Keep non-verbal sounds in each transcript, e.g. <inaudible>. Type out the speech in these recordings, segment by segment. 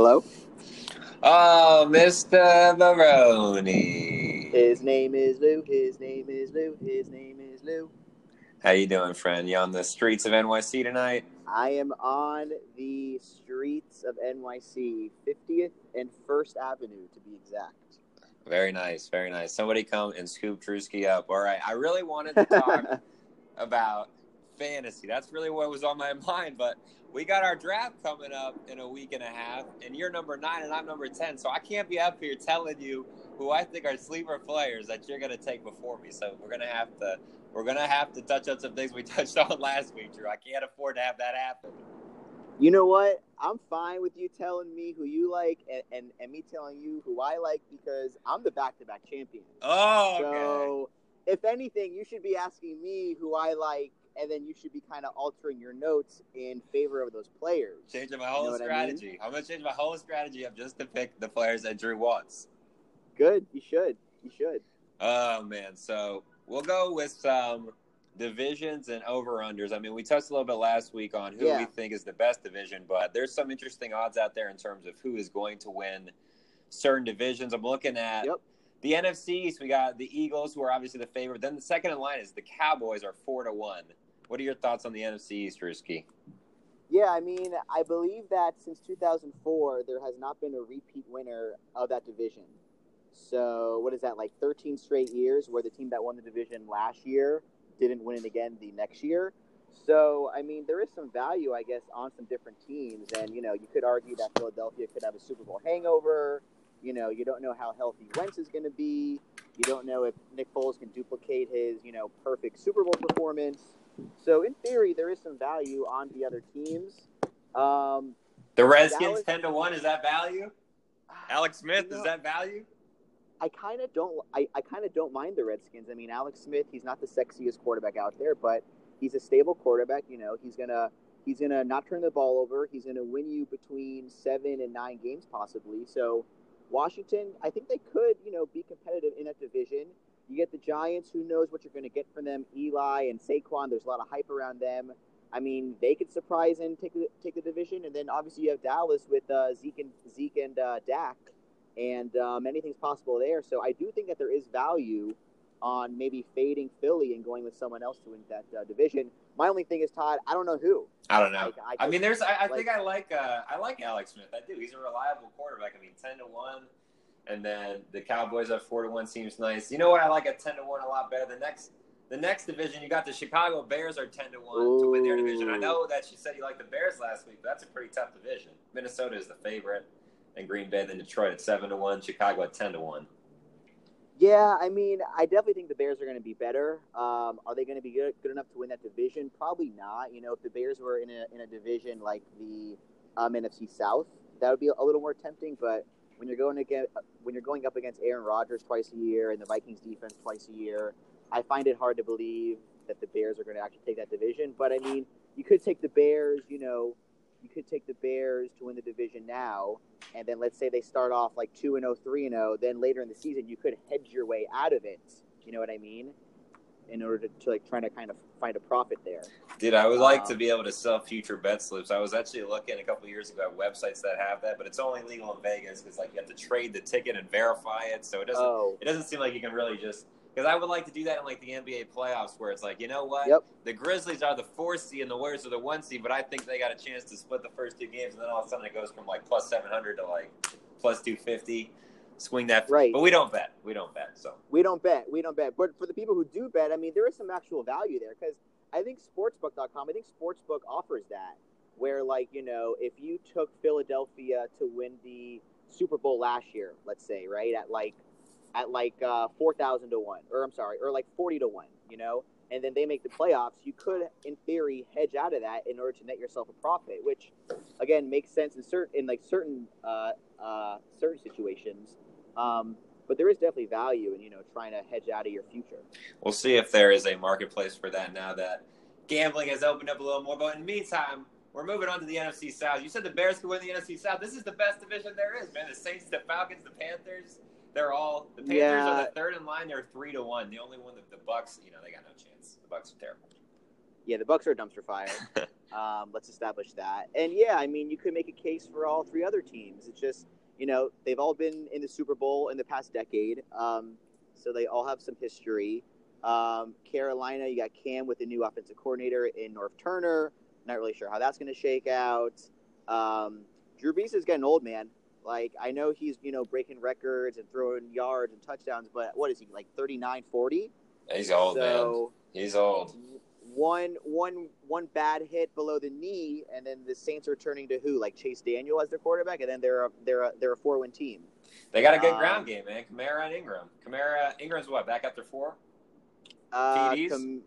Hello? Oh, Mr. Baroni. His name is Lou. His name is Lou. His name is Lou. How you doing, friend? You on the streets of NYC tonight? I am on the streets of NYC, 50th and 1st Avenue to be exact. Very nice, very nice. Somebody come and scoop Drewski up. All right, I really wanted to <laughs> talk about fantasy. That's really what was on my <laughs> mind, but we got our draft coming up in a week and a half, and you're number nine and I'm number 10. So I can't be up here telling you who I think are sleeper players that you're going to take before me. So we're going to have to. We're gonna have to touch on some things we <laughs> touched on last week, Drew. I can't afford to have that happen. You know what? I'm fine with you telling me who you like and, and, and me telling you who I like because I'm the back to back champion. Oh, okay. So, if anything, you should be asking me who I like, and then you should be kind of altering your notes in favor of those players. Changing my whole You know what I strategy. mean? I'm gonna change my whole strategy up just to pick the players that Drew wants. Good. You should. You should. Oh man, so we'll go with some divisions and over unders. I mean, we touched a little bit last week on who Yeah. we think is the best division, but there's some interesting odds out there in terms of who is going to win certain divisions. I'm looking at Yep. the NFC East. We got the Eagles, who are obviously the favorite. Then the second in line is the Cowboys, are four to one. What are your thoughts on the NFC East, Drewski? Yeah, I mean, I believe that since 2004, there has not been a repeat winner of that division. So, what is that, like 13 straight years where the team that won the division last year didn't win it again the next year? So, I mean, there is some value, I guess, on some different teams. And, you know, you could argue that Philadelphia could have a Super Bowl hangover. You know, you don't know how healthy Wentz is going to be. You don't know if Nick Foles can duplicate his, you know, perfect Super Bowl performance. So, in theory, there is some value on the other teams. Um, The Redskins Dallas- ten to one. Is that value? <sighs> Alex Smith You know- is that value? I kind of don't. I, I kind of don't mind the Redskins. I mean, Alex Smith. He's not the sexiest quarterback out there, but he's a stable quarterback. You know, he's gonna he's gonna not turn the ball over. He's gonna win you between seven and nine games possibly. So, Washington, I think they could you know be competitive in that division. You get the Giants. Who knows what you're gonna get from them? Eli and Saquon. There's a lot of hype around them. I mean, they could surprise and take the, take the division, and then obviously you have Dallas with uh, Zeke and Zeke and uh, Dak and um, anything's possible there. So I do think that there is value on maybe fading Philly and going with someone else to win that uh, division. My only thing is Todd. I don't know who. I don't know. Like, I I, mean, there's. I, I like- think I like. Uh, I like Alex Smith. I do. He's a reliable quarterback. I mean, ten to one, and then the Cowboys at four to one seems nice. You know what? I like at ten to one a lot better. The next, the next division, you got the Chicago Bears are ten to one to win their division. I know that you said you liked the Bears last week, but that's a pretty tough division. Minnesota is the favorite, and Green Bay, then Detroit at seven to one, Chicago at ten to one. Yeah, I mean, I definitely think the Bears are going to be better. Um, are they going to be good, good enough to win that division? Probably not. You know, if the Bears were in a in a division like the um, NFC South, that would be a little more tempting. But when you're going get when you're going up against Aaron Rodgers twice a year and the Vikings defense twice a year, I find it hard to believe that the Bears are going to actually take that division. But I mean, you could take the Bears. You know, you could take the Bears to win the division now, and then let's say they start off like 2 and 0, 3 and 0, then later in the season you could hedge your way out of it. You know what I mean? In order to, to like trying to kind of find a profit there. Dude, I would like Um, to be able to sell future bet slips. I was actually looking a couple years ago at websites that have that, but it's only legal in Vegas because like you have to trade the ticket and verify it. So it doesn't Oh, it doesn't seem like you can really just because I would like to do that in like the NBA playoffs where it's like you know what Yep. the Grizzlies are the four seed and the Warriors are the one seed, but I think they got a chance to split the first two games and then all of a sudden it goes from like plus seven hundred to like plus two fifty. Swing that, Right. But we don't bet. We don't bet. So we don't bet. We don't bet. But for the people who do bet, I mean, there is some actual value there because I think sportsbook.com, I think sportsbook offers that where like, you know, if you took Philadelphia to win the Super Bowl last year, let's say, right, at like at like uh, 4,000 to 1 or I'm sorry, or like 40 to 1, you know, and then they make the playoffs, you could in theory hedge out of that in order to net yourself a profit, which again makes sense in certain in like certain uh, uh, certain situations. Um, but there is definitely value in you know trying to hedge out of your future. we'll see if there is a marketplace for that now that gambling has opened up a little more. But in the meantime, we're moving on to the NFC South. You said the Bears could win the NFC South. This is the best division there is, man. The Saints, the Falcons, the Panthers. They're all the Panthers Yeah. are the third in line. They're three to one. The only one that the Bucs, you know, they got no chance. The Bucs are terrible. Yeah, the Bucs are a dumpster fire. <laughs> um, let's establish that. And yeah, I mean, you could make a case for all three other teams. It's just you know they've all been in the Super Bowl in the past decade, um, so they all have some history. Um, Carolina, you got Cam with the new offensive coordinator in Norv Turner. Not really sure how that's going to shake out. Um, Drew Brees is getting old, man. Like I know he's you know breaking records and throwing yards and touchdowns, but what is he like 39, 40? He's old, man. He's old. One one one bad hit below the knee, and then the Saints are turning to who? Like Chase Daniel as their quarterback, and then they're a, they're a, they're a four win team. They got a good Um, ground game, man. Kamara and Ingram. Kamara, Ingram's what? Back after four? Uh, TDs? com-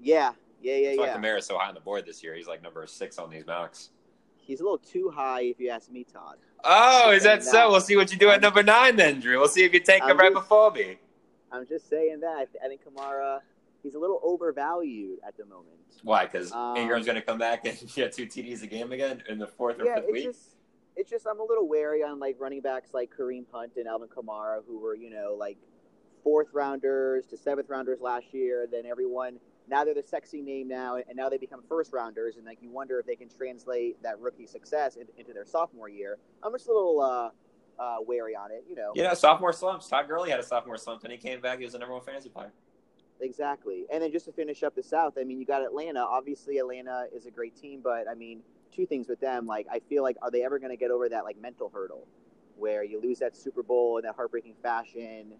yeah, yeah, yeah, That's why. Kamara's so high on the board this year. He's like number six on these mocks. He's a little too high, if you ask me, Todd. Oh, is that so? that. We'll see what you do at number nine then, Drew. We'll see if you take him I'm right just- before me. I'm just saying that. I think Kamara, he's a little overvalued at the moment. Why? Because Um, Ingram's going to come back and <laughs> get two TDs a game again in the fourth or yeah, fifth it's week. just it's just I'm a little wary on like running backs like Kareem Hunt and Alvin Kamara, who were you know like fourth rounders to seventh rounders last year. Then everyone now they're the sexy name now, and now they become first rounders, and like you wonder if they can translate that rookie success in, into their sophomore year. I'm just a little uh, uh, wary on it, you know. You know, sophomore slumps. Todd Gurley had a sophomore slump, and he came back. He was the number one fantasy player. Exactly. And then just to finish up the South, I mean, you got Atlanta. Obviously, Atlanta is a great team, but I mean, two things with them. Like, I feel like, are they ever going to get over that, like, mental hurdle where you lose that Super Bowl in that heartbreaking fashion?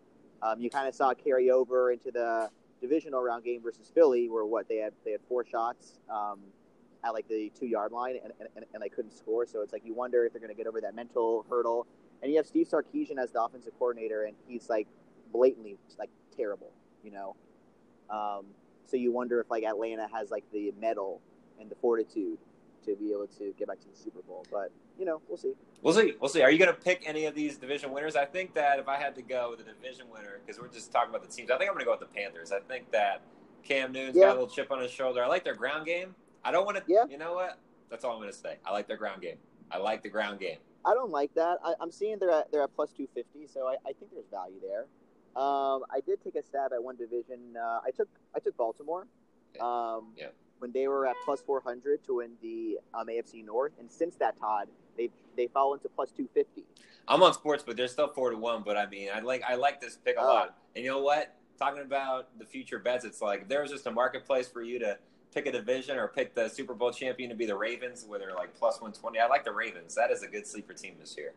Um, you kind of saw carry over into the divisional round game versus Philly, where what they had they had four shots um, at like the two yard line and, and, and they couldn't score. So it's like you wonder if they're going to get over that mental hurdle. And you have Steve Sarkisian as the offensive coordinator, and he's like blatantly like terrible, you know. Um, so you wonder if like Atlanta has like the metal and the fortitude to be able to get back to the Super Bowl. But you know, we'll see. We'll see. We'll see. Are you going to pick any of these division winners? I think that if I had to go with a division winner, because we're just talking about the teams, I think I'm going to go with the Panthers. I think that Cam Newton's Yeah. got a little chip on his shoulder. I like their ground game. I don't want to. Yeah. You know what? That's all I'm going to say. I like their ground game. I like the ground game. I don't like that. I, I'm seeing they're at they're at plus two fifty, so I, I think there's value there. Um, I did take a stab at one division. Uh, I took I took Baltimore. Um, Yeah. When they were at plus four hundred to win the um, AFC North, and since that, Todd, they they fall into plus two fifty. I'm on sports, but they're still four to one. But I mean, I like I like this pick a Oh. lot. And you know what? Talking about the future bets, it's like if there was just a marketplace for you to pick a division or pick the Super Bowl champion to be the Ravens, where they're like plus one twenty. I like the Ravens. That is a good sleeper team this year.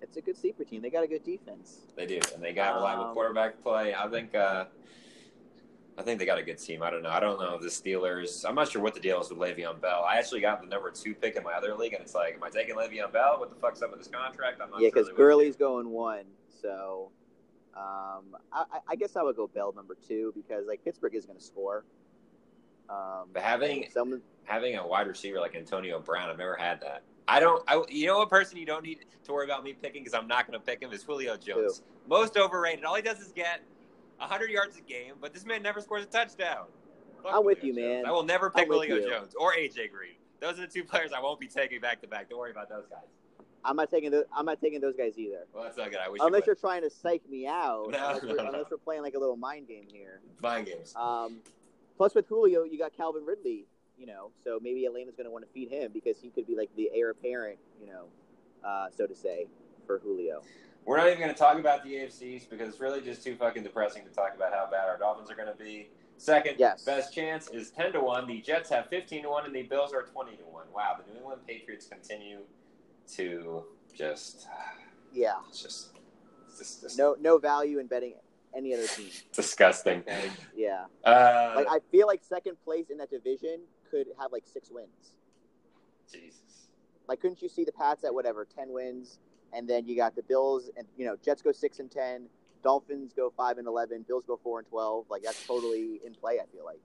It's a good sleeper team. They got a good defense. They do, and they got reliable Um, quarterback play. I think. Uh, I think they got a good team. I don't know. I don't know the Steelers. I'm not sure what the deal is with Le'Veon Bell. I actually got the number two pick in my other league, and it's like, am I taking Le'Veon Bell? What the fuck's up with his contract? I'm not Yeah, sure because really what to do. Gurley's going one, so um, I, I- I guess I would go Bell number two because like Pittsburgh is going to score. Um, But having someone, having a wide receiver like Antonio Brown, I've never had that. I don't. I, you know, a person you don't need to worry about me picking because I'm not going to pick him is Julio Jones. Most overrated. All he does is get 100 yards a game, but this man never scores a touchdown. Fuck I'm with Julio you, Jones. man. I will never pick Julio you. Jones or AJ Green. Those are the two <laughs> players I won't be taking back to back. Don't worry about those guys. I'm not taking the, I'm not taking those guys either. Well, that's not good. I wish Unless you you're trying to psych me out. <laughs> No, unless, no, we're, no. unless we're playing like a little mind game here. Mind games. Um, plus with Julio, you got Calvin Ridley. You know, so maybe Atlanta's going to want to feed him because he could be like the heir apparent. You know, uh, so to say, for Julio. We're not even going to talk about the AFCs because it's really just too fucking depressing to talk about how bad our Dolphins are going to be. Second Yes. best chance is 10 to 1. The Jets have 15 to 1, and the Bills are 20 to 1. Wow, the New England Patriots continue to just. <sighs> Yeah. It's just. Just, just No, no value in betting any other team. <laughs> disgusting. Yeah. Uh, Like I feel like second place in that division could have like six wins. Jesus. Like couldn't you see the Pats at whatever ten wins, and then you got the Bills and you know Jets go six and ten, Dolphins go five and eleven, Bills go four and twelve. Like that's totally in play. I feel like,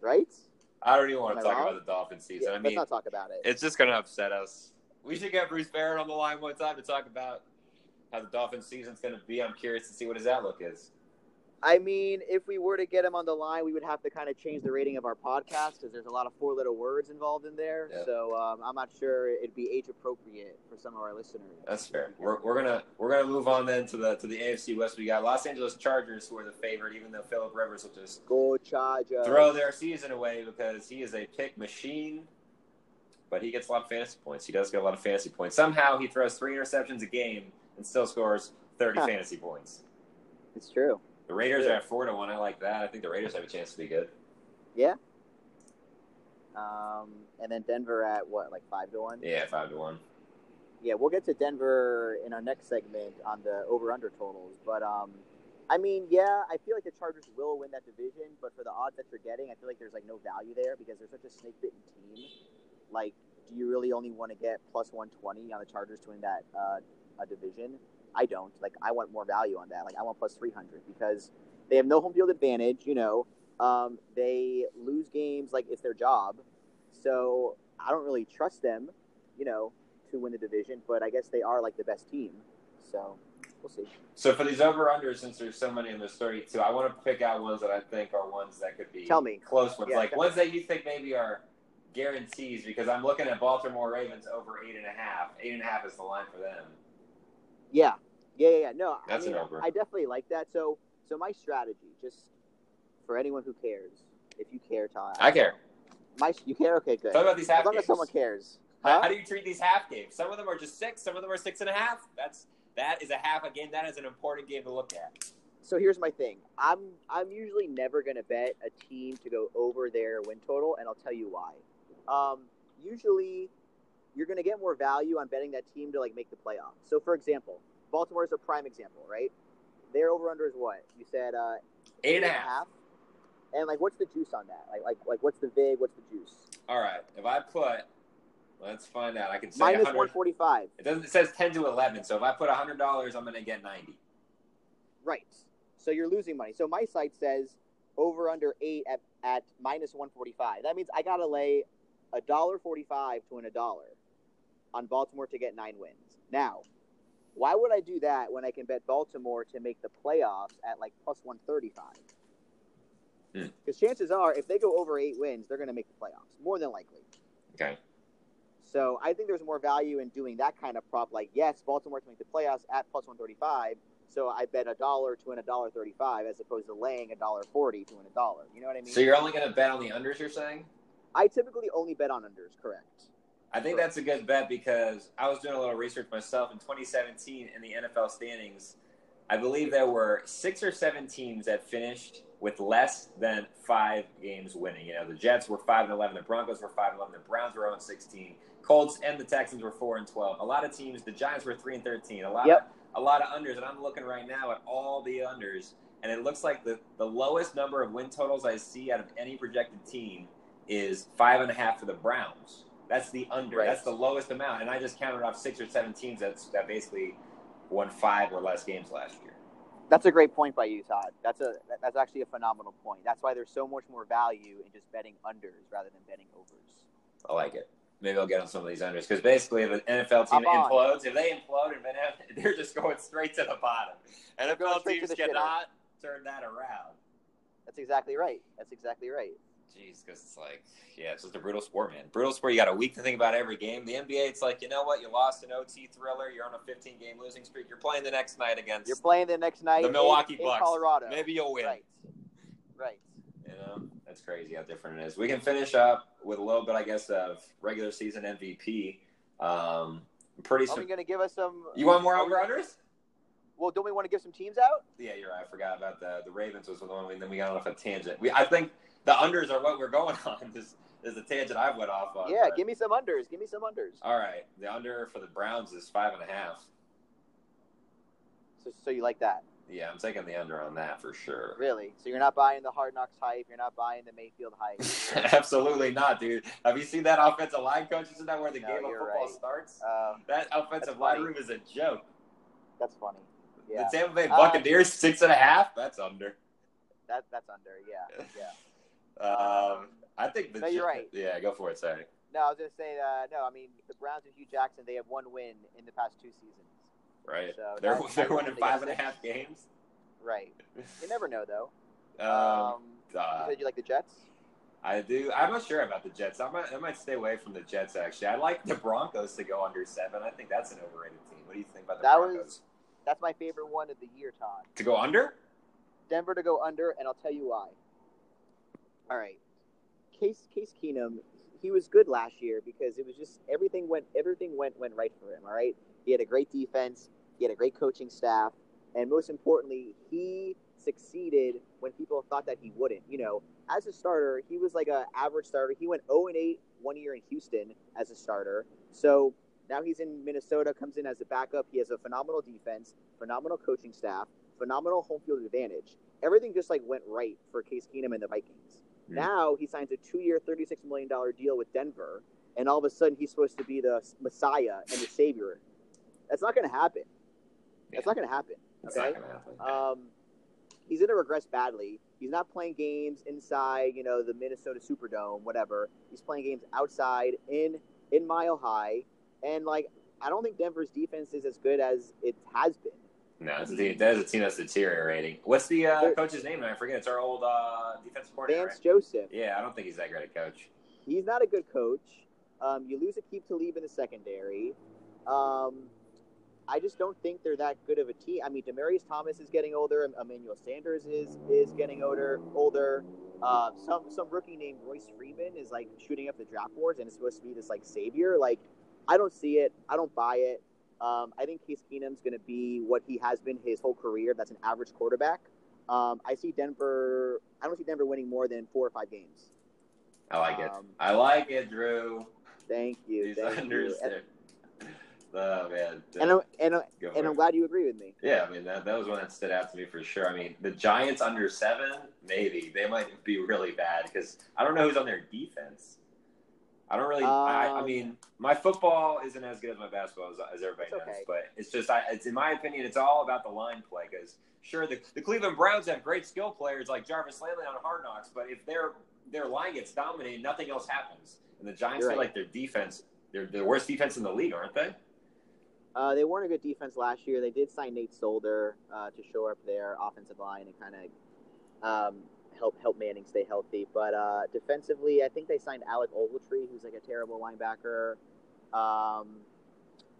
right? I don't even want Am to I talk wrong? about the Dolphin season. Yeah, I let's mean, not talk about it. it's just going to upset us. We should get Bruce Barrett on the line one time to talk about how the Dolphins season's going to be. I'm curious to see what his outlook is. I mean, if we were to get him on the line, we would have to kind of change the rating of our podcast because there's a lot of four-letter words involved in there. Yeah. So um, I'm not sure it'd be age appropriate for some of our listeners. That's fair. We're, we're gonna we're gonna move on then to the to the AFC West. We got Los Angeles Chargers, who are the favorite, even though Philip Rivers will just Go Chargers. throw their season away because he is a pick machine. But he gets a lot of fantasy points. He does get a lot of fantasy points. Somehow he throws three interceptions a game and still scores thirty fantasy points. It's true. The Raiders are at four to one. I like that. I think the Raiders have a chance to be good. Yeah. Um, and then Denver at what, like five to one? Yeah, five to one. Yeah, we'll get to Denver in our next segment on the over/under totals. But um, I mean, yeah, I feel like the Chargers will win that division. But for the odds that you're getting, I feel like there's like no value there because they're such a snake-bitten team. Like, do you really only want to get plus 120 on the Chargers to win that uh, a division? I don't. Like, I want more value on that. Like, I want plus 300 because they have no home field advantage. You know, um, they lose games like it's their job. So I don't really trust them. You know, to win the division, but I guess they are like the best team. So we'll see. So for these over unders, since there's so many in this 32, I want to pick out ones that I think are ones that could be Tell me. close ones, Yeah, like ones that you think maybe are guarantees. Because I'm looking at Baltimore Ravens over eight and a half. Eight and a half is the line for them. Yeah, yeah, yeah. yeah. No, That's I mean, an over. I definitely like that. So, so my strategy, just for anyone who cares, if you care, Todd. I care. My, you care? Okay, good. Talk about these half As long games. as someone cares. How, Huh? how do you treat these half games? Some of them are just six. Some of them are six and a half. That's that is a half a game. That is an important game to look at. So here's my thing. I'm I'm usually never gonna bet a team to go over their win total, and I'll tell you why. Um, usually, you're gonna get more value on betting that team to like make the playoffs. So for example, Baltimore is a prime example, right? Their over under is what you said. Uh, Eight and a half. And like, what's the juice on that? Like, like, like, what's the vig? What's the juice? All right. If I put, let's find out. I can say Minus one forty five. It doesn't. It says ten to eleven. So if I put hundred dollars, I'm going to get ninety. Right. So you're losing money. So my site says over under eight at, at minus one forty five. That means I gotta lay a dollar forty five to win a dollar on Baltimore to get nine wins. Now, why would I do that when I can bet Baltimore to make the playoffs at like plus one thirty five? Hmm. Because chances are, if they go over eight wins, they're going to make the playoffs, more than likely. Okay. So I think there's more value in doing that kind of prop. Like, yes, Baltimore to make the playoffs at plus 135. So I bet a dollar to win a dollar 35 as opposed to laying a dollar 40 to win a dollar. You know what I mean? So you're only going to bet on the unders. You're saying? I typically only bet on unders, correct? I think that's a good bet because I was doing a little research myself in 2017 in the NFL standings. I believe there were six or seven teams that finished with less than five games winning. You know, the Jets were five and eleven, the Broncos were five and eleven, the Browns were 0 and 16, Colts and the Texans were four and 12. A lot of teams, the Giants were three and 13. A lot, Yep. of, a lot of unders, and I'm looking right now at all the unders, and it looks like the the lowest number of win totals I see out of any projected team is five and a half for the Browns. That's the under. Right. That's the lowest amount, and I just counted off six or seven teams that's that basically won five or less games last year. That's a great point by you, Todd. That's a that's actually a phenomenal point. That's why there's so much more value in just betting unders rather than betting overs. I like it. Maybe I'll get on some of these unders because basically, if an NFL team implodes, if they implode, and <laughs> they're just going straight to the bottom. NFL teams shitter. cannot turn that around. That's exactly right. That's exactly right. Jeez, because it's like, yeah, it's just a brutal sport, man. Brutal sport. You got a week to think about every game. The NBA, it's like, you know what? You lost an OT thriller. You're on a 15 game losing streak. You're playing the next night against You're playing the next night the Milwaukee in, in Bucks. Colorado. Maybe you'll win. Right. Right. You know, that's crazy how different it is. We can finish up with a little bit, I guess, of regular season MVP. Um, pretty. Are we going to give us some? you want more over unders? Well, don't we want to give some teams out? Yeah, you're right. I forgot about the the Ravens was the one. And then we got off a tangent. We, I think the unders are what we're going <laughs> on. This is the tangent I went off on. yeah, but- give me some unders. Give me some unders. All right, the under for the Browns is five and a half. So, so you like that? Yeah, I'm taking the under on that for sure. Really? So you're not buying the Hard Knocks hype. You're not buying the Mayfield hype. <laughs> Absolutely not, dude. Have you seen that offensive line coach? Isn't that where the No, game of football right. starts? uh, That offensive line room is a joke. that's funny. Yeah, The Tampa Bay Uh, Buccaneers six and a half. That's under. that that's under. Yeah, <laughs> yeah. Um, I think the No, you're right. Yeah, go for it. Sorry. No, I was gonna say uh, no. I mean, the Browns and Hue Jackson, they have one win in the past two seasons. Right. So they're that's- they're winning five and a half games. Right. You never know, though. <laughs> Um, you uh, said you like the Jets? I do. I'm not sure about the Jets. I might, I might stay away from the Jets. Actually, I like the Broncos to go under seven. I think that's an overrated team. What do you think about the That Broncos? was- That's my favorite one of the year, Todd. To go under? Denver to go under, and I'll tell you why. All right, Case Case Keenum, he was good last year because it was just everything went everything went went right for him. All right, he had a great defense, he had a great coaching staff, and most importantly, he succeeded when people thought that he wouldn't. You know, as a starter, he was like a average starter. He went 0 and 8 one year in Houston as a starter. So now he's in Minnesota, comes in as a backup. He has a phenomenal defense, phenomenal coaching staff, phenomenal home field advantage. Everything just like went right for Case Keenum and the Vikings. Hmm. Now he signs a two-year, thirty-six million dollar deal with Denver, and all of a sudden he's supposed to be the Messiah and the Savior. That's not going to happen. That's Yeah. not going to happen. Okay. happen. Um, he's going to regress badly. He's not playing games inside, you know, the Minnesota Superdome, whatever. He's playing games outside in in Mile High, and like I don't think Denver's defense is as good as it has been. no, it's a team, that is a team that's deteriorating. What's the uh, coach's name? I forget. It's our old uh, defensive coordinator. Vance right? Joseph, Yeah, I don't think he's that great a coach. he's not a good coach. Um, you lose Aqib Talib in the secondary. Um, I just don't think they're that good of a team. I mean, Demaryius Thomas is getting older. Emmanuel Sanders is is getting older. Older. Uh, some some rookie named Royce Freeman is like shooting up the draft boards and is supposed to be this like savior. Like, I don't see it. I don't buy it. Um, I think Case Keenum's going to be what he has been his whole career. That's an average quarterback. Um, I see Denver. I don't see Denver winning more than four or five games. I like it. Um, I like it, Drew. Thank you. These Thank you. Oh man. and, I'm, and, I'm- and I'm glad you agree with me. Yeah, I mean that, that was one that stood out to me for sure. I mean, the Giants under seven, maybe they might be really bad because I don't know who's on their defense. I don't really. I, I Um, mean, my football isn't as good as my basketball as, as everybody knows, okay. but it's just, I, it's in my opinion, it's all about the line play. Because sure, the, the Cleveland Browns have great skill players like Jarvis Landry on Hard Knocks, but if their their line gets dominated, nothing else happens. And the Giants You're right. like their defense, they're the worst defense in the league, aren't they? Uh, they weren't a good defense last year. They did sign Nate Solder uh, to shore up their offensive line and kind of um, help help Manning stay healthy. But uh, defensively, I think they signed Alec Ogletree, who's like a terrible linebacker. Um,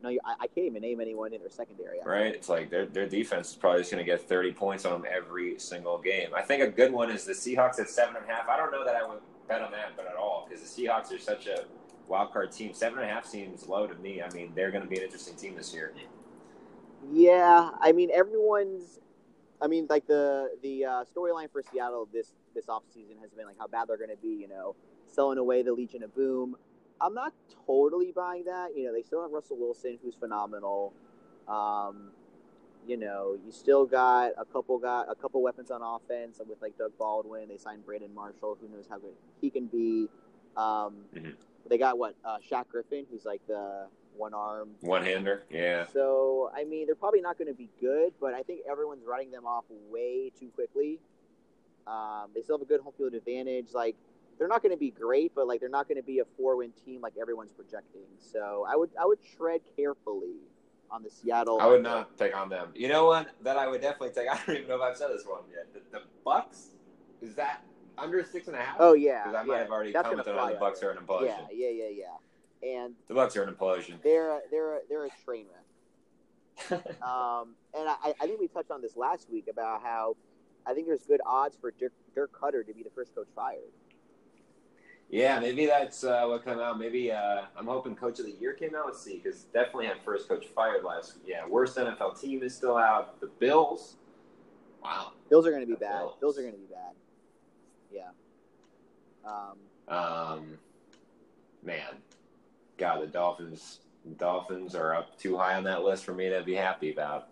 no, I, I can't even name anyone in their secondary. right? It's like their their defense is probably just going to get 30 points on them every single game. I think a good one is the Seahawks at seven and a half. I don't know that I would bet on that, but at all because the Seahawks are such a wild card team. Seven and a half seems low to me. I mean, they're going to be an interesting team this year. Yeah, I mean everyone's. I mean, like the the uh, storyline for Seattle this this offseason has been like how bad they're going to be. You know, selling away the Legion of Boom. I'm not totally buying that. You know, they still have Russell Wilson, who's phenomenal. Um, you know, you still got a couple got a couple weapons on offense with like Doug Baldwin. They signed Brandon Marshall, who knows how good he can be. Um, Mhm. They got what uh, Shaq Griffin, who's like the one arm One hander, yeah. so, I mean, they're probably not going to be good, but I think everyone's writing them off way too quickly. Um, they still have a good home field advantage. Like, they're not going to be great, but like they're not going to be a four-win team like everyone's projecting. So, I would I would tread carefully on the Seattle. I would not take on them. You know what? That I would definitely take. <laughs> I don't even know if I've said this one yet. The, the Bucs is that under six and a half? Oh yeah, because I might yeah. have already That's commented on the Bucs are an implosion. Yeah, yeah, yeah, yeah. And The Bucs are an implosion. they're a- they're a- they're a train wreck. <laughs> Um, and I, I think we touched on this last week about how I think there's good odds for Dirk, Dirk Koetter to be the first coach fired. Yeah, maybe that's uh, what came out. Maybe uh, I'm hoping Coach of the Year came out. Let's see, because definitely had first coach fired last week. Yeah, worst NFL team is still out. The Bills. Wow. Bills are going to be The bad. Bills. Bills are going to be bad. Yeah. Um, Um, man, God, the Dolphins. Dolphins are up too high on that list for me to be happy about.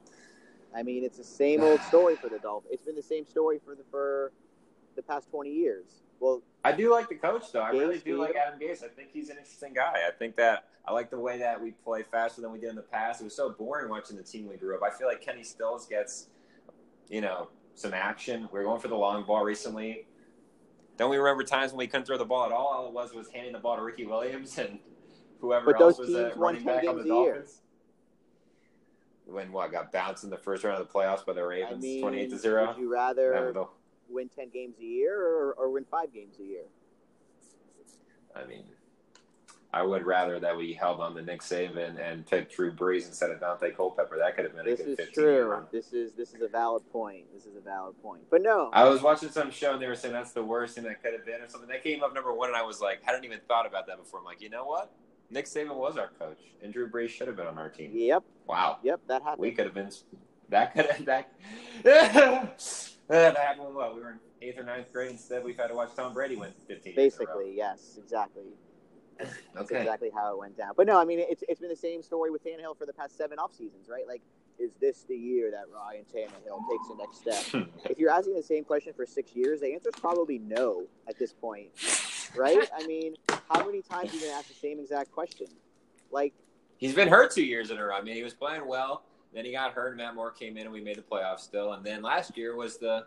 I mean, it's the same old story for the Dolphins. It's been the same story for the for the past twenty years. Well, I do like the coach, though. I really do like Adam Gase. I think he's an interesting guy. I think that I like the way that we play faster than we did in the past. It was so boring watching the team we grew up. I feel like Kenny Stills gets, you know, some action. We are going for the long ball recently. Don't we remember times when we couldn't throw the ball at all? All it was was handing the ball to Ricky Williams and whoever But else those was teams won running 10 back on games the a year. Dolphins. when what got bounced in the first round of the playoffs by the I Ravens, mean, twenty-eight to zero. would you rather win ten games a year or, or win five games a year? I mean, I would rather that we held on to Nick Saban and picked Drew Brees instead of Daunte Culpepper. That could have been This a good is true. run. This is this is a valid point. This is a valid point. But no, I was watching some show and they were saying that's the worst thing that could have been or something. That came up number one, and I was like, I hadn't even thought about that before. I'm like, you know what? Nick Saban was our coach, and Drew Brees should have been on our team. yep, Wow, yep, that happened. we could have been. That could have <laughs> that. <laughs> that happened. when What we were in eighth or ninth grade. Instead, we've had to watch Tom Brady win 15. years in a row. Basically, yes, exactly. <laughs> That's Okay. exactly how it went down. But no, I mean, it's, it's been the same story with Tannehill for the past seven off seasons, right? Like, is this the year that Ryan Tannehill takes the next step? if you're asking the same question for six years, the answer is probably no at this point, right? I mean, how many times are you going to ask the same exact question? Like, He's been hurt two years in a row. I mean, he was playing well. Then he got hurt. And Matt Moore came in, and we made the playoffs still. And then last year was the.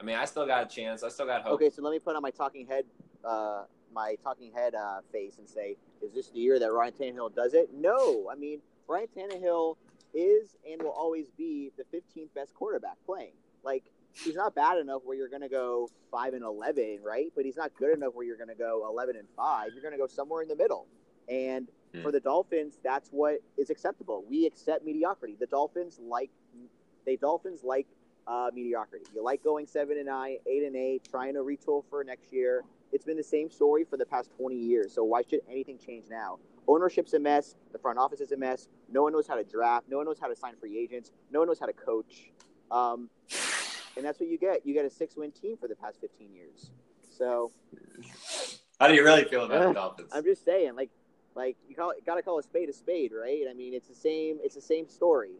I mean, I still got a chance. I still got hope. okay, so let me put on my talking head, uh, my talking head uh, face and say, is this the year that Ryan Tannehill does it? No, I mean Ryan Tannehill is and will always be the 15th best quarterback playing. Like he's not bad enough where you're going to go five and 11, right? But he's not good enough where you're going to go 11 and five. You're going to go somewhere in the middle. And Hmm. for the Dolphins, that's what is acceptable. We accept mediocrity. The Dolphins like they Dolphins like uh, mediocrity. You like going seven and nine, eight and eight, trying to retool for next year. It's been the same story for the past 20 years. So why should anything change now? Ownership's a mess. The front office is a mess. No one knows how to draft. No one knows how to sign free agents. No one knows how to coach. Um, and that's what you get. You get a six-win team for the past 15 years. So How do you really feel about the Dolphins? I'm just saying, like, like you call got to call a spade a spade, right? I mean, it's the same. It's the same story.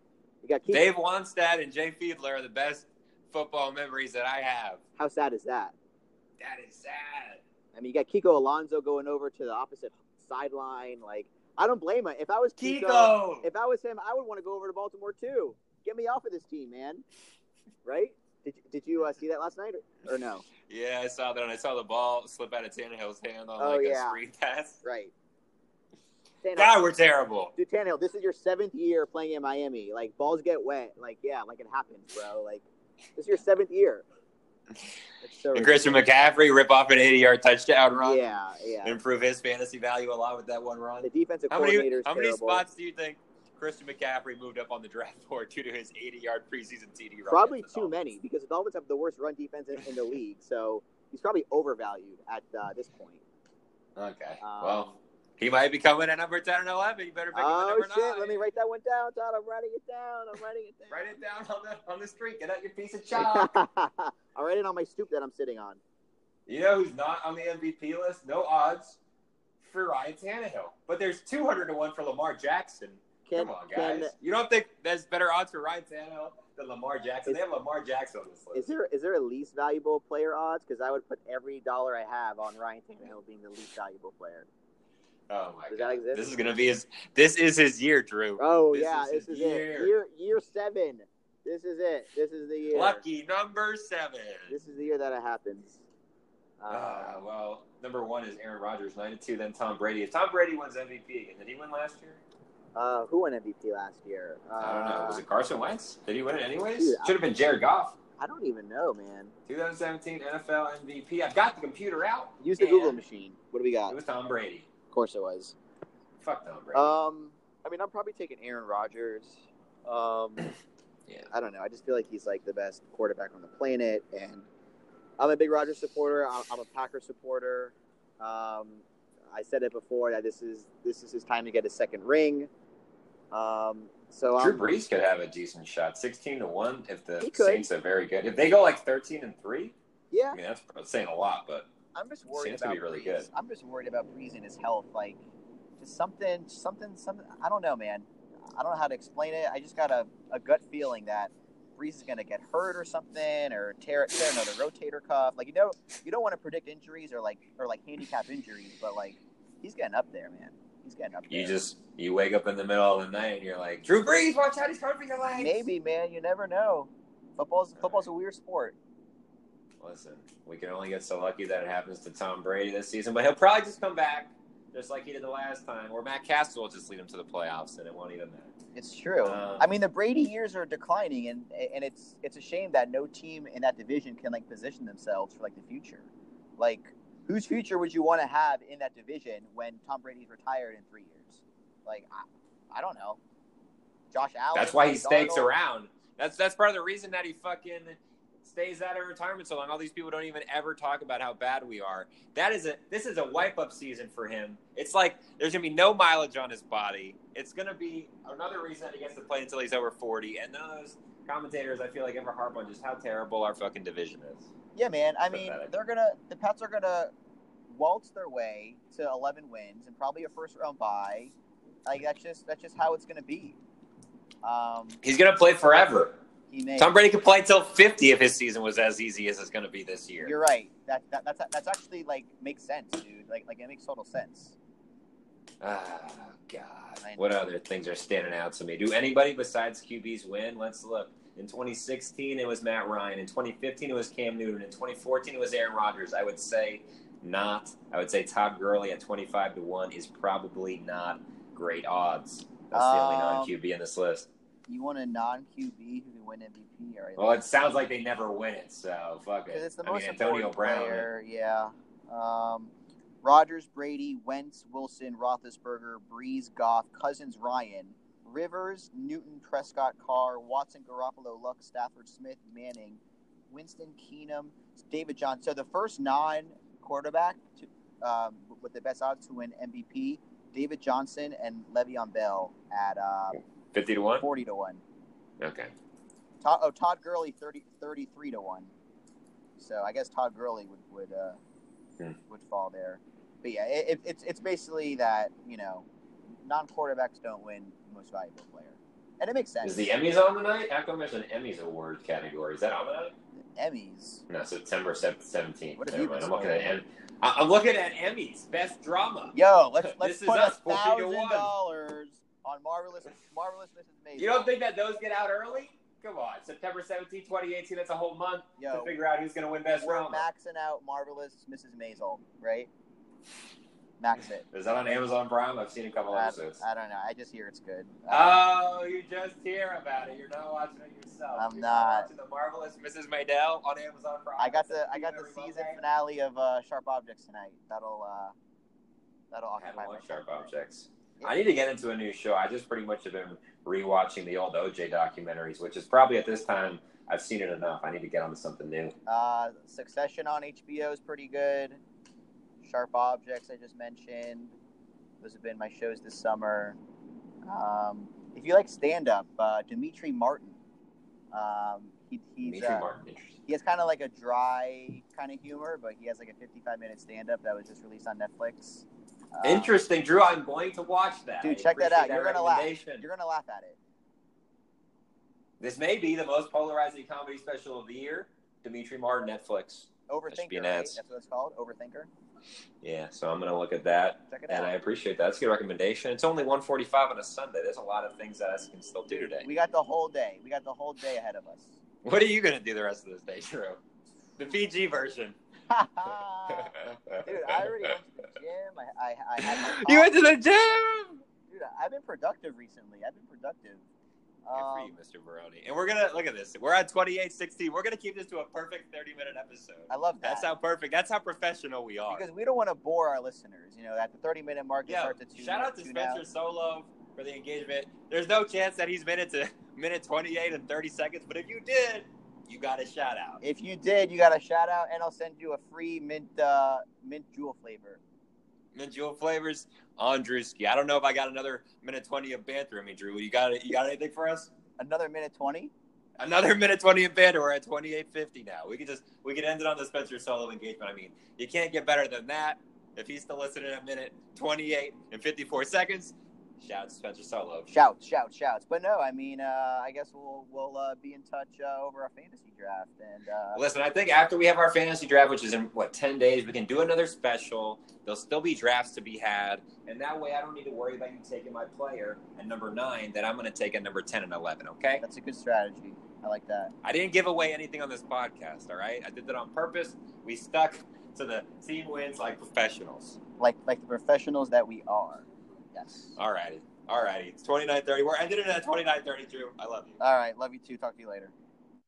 You got Keith. Dave Wannstedt and Jay Fiedler are the best football memories that I have. How sad is that? That is sad. I mean, you got Kiko Alonso going over to the opposite sideline. Like, I don't blame him. If I was Kiko, Kiko. if I was him, I would want to go over to Baltimore too. Get me off of this team, man. Right? Did you, did you uh, see that last night or, or no? Yeah, I saw that. And I saw the ball slip out of Tannehill's hand on Oh, like yeah. a screen pass. Right. Tannehill, <laughs> God, we're terrible. dude, Tannehill, this is your seventh year playing in Miami. Like, balls get wet. Like, yeah, like it happens, bro. Like, this is your seventh year. So And Christian McCaffrey rip off an 80 yard touchdown run. Yeah, yeah. Improve his fantasy value a lot with that one run. The defensive How coordinator many, how many terrible. spots do you think Christian McCaffrey moved up on the draft board due to his 80 yard preseason TD run? Probably too Dolphins? many because the Dolphins have the worst run defense in, in the league. So he's probably overvalued at uh, this point. Okay. Um, well, he might be coming at number 10 and 11. You better pick him at Oh number shit! 9. Let me write that one down, Todd. I'm writing it down. I'm writing it down. Write it down on the, on the street. Get out your piece of chalk. <laughs> I'll write it on my stoop that I'm sitting on. you know who's not on the MVP list? No odds for Ryan Tannehill. But there's 200 to 1 for Lamar Jackson. Can, Come on, guys. can You don't think there's better odds for Ryan Tannehill than Lamar Jackson? Is- they have Lamar Jackson on this list. is there is there a least valuable player odds? Because I would put every dollar I have on Ryan Tannehill being the least valuable player. Oh my Does god! that exist? This is gonna be his. This is his year, Drew. Oh This yeah, is this is year. it. Year year seven. This is it. This is the year. Lucky number seven. This is the year that it happens. Uh, Uh, well, number one is Aaron Rodgers, ninety-two. Then Tom Brady. If Tom Brady wins MVP again, did he win last year? Uh, who won MVP last year? Uh, I don't know. Was it Carson Wentz? Did he win it anyways? Dude, Should have been Jared Goff. I don't even know, man. 2017 NFL MVP. I've got the computer out. Use the Google machine. What do we got? It was Tom Brady. Of course it was. Fuck Tom Brady. Um, I mean, I'm probably taking Aaron Rodgers. Um, <clears throat> Yeah. I don't know. I just feel like he's like the best quarterback on the planet, and I'm a big Rodgers supporter. I'm, I'm a Packers supporter. Um, I said it before that this is this is his time to get a second ring. Um, so Drew I'm, Brees could have a decent shot, sixteen to one. If the He. Saints are very good, if they go like thirteen and three, yeah, I mean that's saying a lot. But I'm just worried Seems about to be really Brees. good. I'm just worried about Brees and his health. Like, just something, something, something. I don't know, man. I don't know how to explain it. I just got a, a gut feeling that Brees is going to get hurt or something, or tear tear another rotator cuff. Like, you know, you don't want to predict injuries or like or like handicap injuries, but like he's getting up there, man. He's getting up there. you just you wake up in the middle of the night and you're like, Drew Brees, watch out, he's hurting your legs. maybe, man. You never know. Football's football's a weird sport. Listen, we can only get so lucky that it happens to Tom Brady this season, but he'll probably just come back just like he did the last time, or Matt Cassel will just lead them to the playoffs, and it won't even matter. It's true. Uh, I mean, the Brady years are declining, and and it's it's a shame that no team in that division can like position themselves for like the future. Like, whose future would you want to have in that division when Tom Brady's retired in three years? Like, I, I don't know. Josh Allen. That's why he Darnold. stakes around. That's that's part of the reason that he fucking stays out of retirement so long. All these people don't even ever talk about how bad we are. That is a this is a wipe up season for him. It's like there's gonna be no mileage on his body. It's gonna be another reason that he gets to play until he's over forty. And those commentators I feel like ever harp on just how terrible our fucking division is. Yeah, man. I mean, Pathetic. they're gonna the Pats are gonna waltz their way to 11 wins and probably a first round bye. Like that's just that's just how it's gonna be. Um, He's gonna play forever. He may. Tom Brady could play until fifty if his season was as easy as it's gonna be this year. You're right. That, that that's that's actually like makes sense, dude. Like like it makes total sense. Ah, God. What other things are standing out to me? Do anybody besides QBs win? Let's look. In 2016, it was Matt Ryan. In 2015, it was Cam Newton. In 2014, it was Aaron Rodgers. I would say not. I would say Todd Gurley at 25 to 1 is probably not great odds. That's the only Um, non QB in this list. You want a non QB who can win MVP? Right. Well, it sounds like they never win it, so fuck it. it's the I most mean, Antonio Brown. player. Yeah. Um, Rodgers, Brady, Wentz, Wilson, Roethlisberger, Brees, Goff, Cousins, Ryan, Rivers, Newton, Prescott, Carr, Watson, Garoppolo, Luck, Stafford, Smith, Manning, Winston, Keenum, David Johnson. So the first non-quarterback to, um, with the best odds to win MVP, David Johnson and Le'Veon Bell at uh, 50 to 1? forty to one. Okay. Todd, oh, Todd Gurley 30, 33 to one. So I guess Todd Gurley would would uh, Hmm. would fall there. But yeah, it, it, it's it's basically that you know, non quarterbacks don't win most valuable player, and it makes sense. Is the Emmys on tonight? How come there's an Emmys award category? Is that on tonight? Emmys? No, September seventeenth. What have Never you been I'm looking at? Em- I'm looking at Emmys Best Drama. Yo, let's <laughs> let's This put a 40 thousand dollars on marvelous marvelous Mrs. Maisel. You don't think that those get out early? Come on, September 17, 2018. That's a whole month to figure out who's going to win Best we're Drama. maxing out marvelous Mrs. Maisel, right? Max it. Is that on Amazon Prime? I've seen a couple I, episodes. I don't know. I just hear it's good. Oh, you just hear about it. You're not watching it yourself. I'm You're not. watching the marvelous Mrs. Maisel on Amazon Prime. I got the I got the season Monday. finale of uh, Sharp Objects tonight. That'll uh, that'll occupy my Sharp time. Objects. I need to get into a new show. I just pretty much have been rewatching the old OJ documentaries, which is probably at this time I've seen it enough. I need to get onto something new. Uh, Succession on HBO is pretty good. Sharp Objects I just mentioned. Those have been my shows this summer. Um, if you like stand up, uh, Demetri Martin. Um, he, he's Demetri uh, Martin, interesting. he has kind of like a dry kind of humor, but he has like a 55 minute stand up that was just released on Netflix. Uh, Interesting, Drew. I'm going to watch that. Dude, I check that out. appreciate You're gonna laugh. You're gonna laugh at it. This may be the most polarizing comedy special of the year. Demetri Martin, Netflix. Overthinker, right? That's what it's called. Overthinker. Yeah, so I'm going to look at that, Check it and out. I appreciate that. That's a good recommendation. It's only 145 on a Sunday. There's a lot of things that us can still do today. We got the whole day. We got the whole day ahead of us. What are you going to do the rest of this day, Drew? The PG version. <laughs> Dude, I already went to the gym. I, I, I had You went to the gym. Dude, I've been productive recently. I've been productive. Good for Um, you, Mr. Baroni. And we're gonna look at this. We're at twenty eight sixteen. We're gonna keep this to a perfect 30 minute episode. I love that. That's how perfect. That's how professional we are. because we don't want to bore our listeners. You know, at the 30 minute mark, they Yeah. start to tune Shout out to tune Spencer out. Solo for the engagement. There's no chance that he's minute to minute 28 and 30 seconds, but if you did, you got a shout out. If you did, you got a shout out, and I'll send you a free mint uh, mint jewel flavor. Mint Jewel flavors on Drewski. I don't know if I got another minute 20 of banter in me, Drew. You got? You got anything for us? Another minute 20. Another <laughs> minute 20 of banter. We're at 28.50 now. We could just we could end it on the Spencer Solo engagement. I mean, you can't get better than that. If he's still listening at minute 28 and 54 seconds, shout Spencer Solo. Shouts, shouts, shouts. But no, I mean, uh, I guess we'll we'll uh, be in touch uh, over our fantasy draft, and uh, Listen, I think after we have our fantasy draft, which is in what ten days, we can do another special. There'll still be drafts to be had, and that way I don't need to worry about you taking my player at number nine that I'm going to take at number ten and eleven. Okay? that's a good strategy. I like that. I didn't give away anything on this podcast. All right, I did that on purpose. We stuck to the team wins like professionals. like like the professionals that we are. All righty. All righty. It's 29.30. We're ending it at 29.30, Drew. I love you. All right. Love you too. Talk to you later.